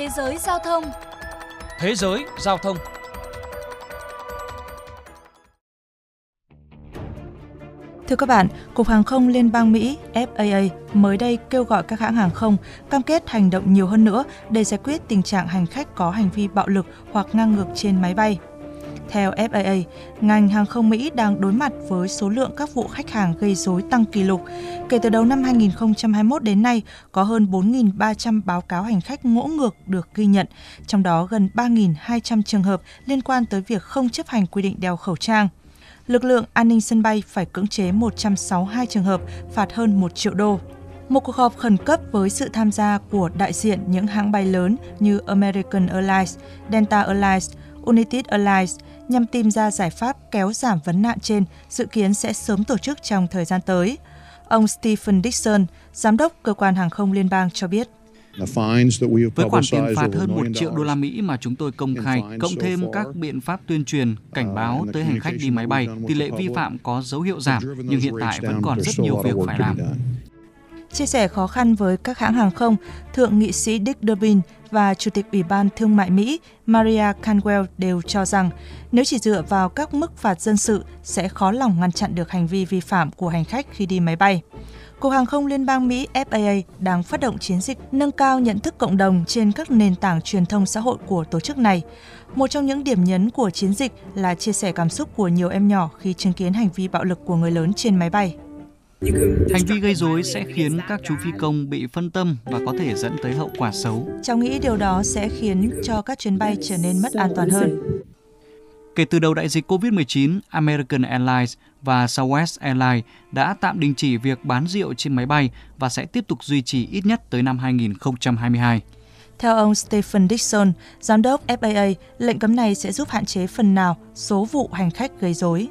Thế giới giao thông Thế giới giao thông Thưa các bạn, Cục Hàng không Liên bang Mỹ FAA mới đây kêu gọi các hãng hàng không cam kết hành động nhiều hơn nữa để giải quyết tình trạng hành khách có hành vi bạo lực hoặc ngang ngược trên máy bay. Theo FAA, ngành hàng không Mỹ đang đối mặt với số lượng các vụ khách hàng gây rối tăng kỷ lục. Kể từ đầu năm 2021 đến nay, có hơn 4.300 báo cáo hành khách ngỗ ngược được ghi nhận, trong đó gần 3.200 trường hợp liên quan tới việc không chấp hành quy định đeo khẩu trang lực lượng an ninh sân bay phải cưỡng chế 162 trường hợp, phạt hơn 1 triệu đô. Một cuộc họp khẩn cấp với sự tham gia của đại diện những hãng bay lớn như American Airlines, Delta Airlines, United Airlines nhằm tìm ra giải pháp kéo giảm vấn nạn trên dự kiến sẽ sớm tổ chức trong thời gian tới. Ông Stephen Dixon, giám đốc cơ quan hàng không liên bang cho biết. Với khoản tiền phạt hơn 1 triệu đô la Mỹ mà chúng tôi công khai, cộng thêm các biện pháp tuyên truyền, cảnh báo tới hành khách đi máy bay, tỷ lệ vi phạm có dấu hiệu giảm, nhưng hiện tại vẫn còn rất nhiều việc phải làm. Chia sẻ khó khăn với các hãng hàng không, Thượng nghị sĩ Dick Durbin và Chủ tịch Ủy ban Thương mại Mỹ Maria Canwell đều cho rằng nếu chỉ dựa vào các mức phạt dân sự sẽ khó lòng ngăn chặn được hành vi vi phạm của hành khách khi đi máy bay. Cục Hàng không Liên bang Mỹ FAA đang phát động chiến dịch nâng cao nhận thức cộng đồng trên các nền tảng truyền thông xã hội của tổ chức này. Một trong những điểm nhấn của chiến dịch là chia sẻ cảm xúc của nhiều em nhỏ khi chứng kiến hành vi bạo lực của người lớn trên máy bay. Hành vi gây rối sẽ khiến các chú phi công bị phân tâm và có thể dẫn tới hậu quả xấu. Cháu nghĩ điều đó sẽ khiến cho các chuyến bay trở nên mất an toàn hơn. Kể từ đầu đại dịch COVID-19, American Airlines và Southwest Airlines đã tạm đình chỉ việc bán rượu trên máy bay và sẽ tiếp tục duy trì ít nhất tới năm 2022. Theo ông Stephen Dixon, giám đốc FAA, lệnh cấm này sẽ giúp hạn chế phần nào số vụ hành khách gây rối.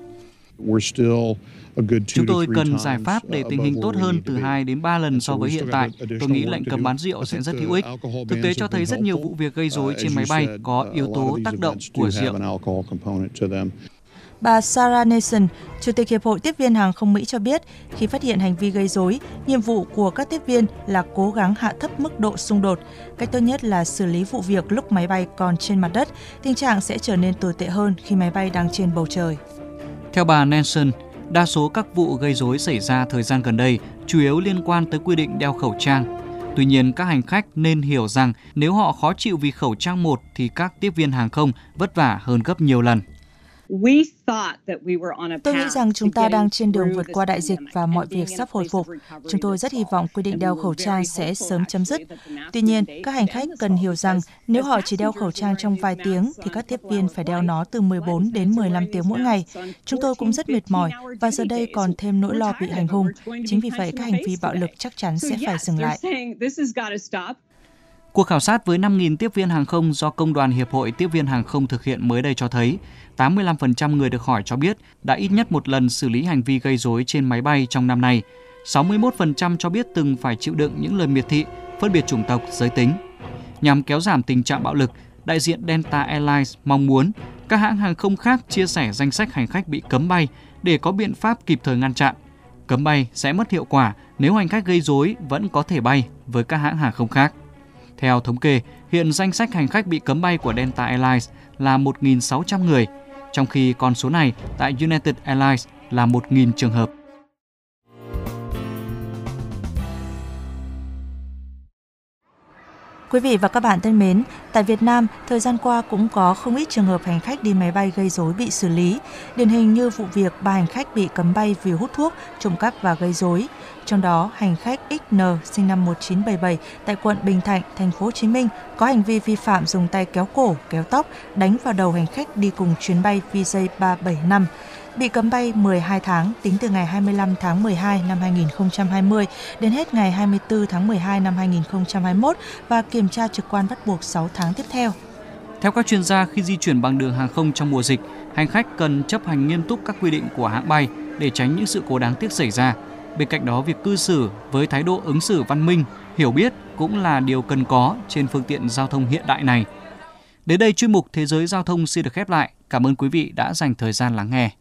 Chúng tôi cần giải pháp để tình hình tốt hơn từ 2 đến 3 lần so với hiện tại. Tôi nghĩ lệnh cấm bán rượu sẽ rất hữu ích. Thực tế cho thấy rất nhiều vụ việc gây rối trên máy bay có yếu tố tác động của rượu. Bà Sarah Nason, Chủ tịch Hiệp hội Tiếp viên Hàng không Mỹ cho biết, khi phát hiện hành vi gây rối, nhiệm vụ của các tiếp viên là cố gắng hạ thấp mức độ xung đột. Cách tốt nhất là xử lý vụ việc lúc máy bay còn trên mặt đất. Tình trạng sẽ trở nên tồi tệ hơn khi máy bay đang trên bầu trời. Theo bà Nelson, đa số các vụ gây rối xảy ra thời gian gần đây chủ yếu liên quan tới quy định đeo khẩu trang. Tuy nhiên, các hành khách nên hiểu rằng nếu họ khó chịu vì khẩu trang một thì các tiếp viên hàng không vất vả hơn gấp nhiều lần. Tôi nghĩ rằng chúng ta đang trên đường vượt qua đại dịch và mọi việc sắp hồi phục. Chúng tôi rất hy vọng quy định đeo khẩu trang sẽ sớm chấm dứt. Tuy nhiên, các hành khách cần hiểu rằng nếu họ chỉ đeo khẩu trang trong vài tiếng thì các tiếp viên phải đeo nó từ 14 đến 15 tiếng mỗi ngày. Chúng tôi cũng rất mệt mỏi và giờ đây còn thêm nỗi lo bị hành hung. Chính vì vậy, các hành vi bạo lực chắc chắn sẽ phải dừng lại. Cuộc khảo sát với 5.000 tiếp viên hàng không do Công đoàn Hiệp hội Tiếp viên Hàng không thực hiện mới đây cho thấy 85% người được hỏi cho biết đã ít nhất một lần xử lý hành vi gây rối trên máy bay trong năm nay. 61% cho biết từng phải chịu đựng những lời miệt thị, phân biệt chủng tộc, giới tính. Nhằm kéo giảm tình trạng bạo lực, đại diện Delta Airlines mong muốn các hãng hàng không khác chia sẻ danh sách hành khách bị cấm bay để có biện pháp kịp thời ngăn chặn. Cấm bay sẽ mất hiệu quả nếu hành khách gây rối vẫn có thể bay với các hãng hàng không khác. Theo thống kê, hiện danh sách hành khách bị cấm bay của Delta Airlines là 1.600 người, trong khi con số này tại United Airlines là 1.000 trường hợp. Quý vị và các bạn thân mến, tại Việt Nam, thời gian qua cũng có không ít trường hợp hành khách đi máy bay gây rối bị xử lý, điển hình như vụ việc ba hành khách bị cấm bay vì hút thuốc, trộm cắp và gây rối. Trong đó, hành khách XN sinh năm 1977 tại quận Bình Thạnh, thành phố Hồ Chí Minh có hành vi vi phạm dùng tay kéo cổ, kéo tóc, đánh vào đầu hành khách đi cùng chuyến bay VJ375 bị cấm bay 12 tháng tính từ ngày 25 tháng 12 năm 2020 đến hết ngày 24 tháng 12 năm 2021 và kiểm tra trực quan bắt buộc 6 tháng tiếp theo. Theo các chuyên gia, khi di chuyển bằng đường hàng không trong mùa dịch, hành khách cần chấp hành nghiêm túc các quy định của hãng bay để tránh những sự cố đáng tiếc xảy ra. Bên cạnh đó, việc cư xử với thái độ ứng xử văn minh, hiểu biết cũng là điều cần có trên phương tiện giao thông hiện đại này. Đến đây chuyên mục Thế giới giao thông xin được khép lại. Cảm ơn quý vị đã dành thời gian lắng nghe.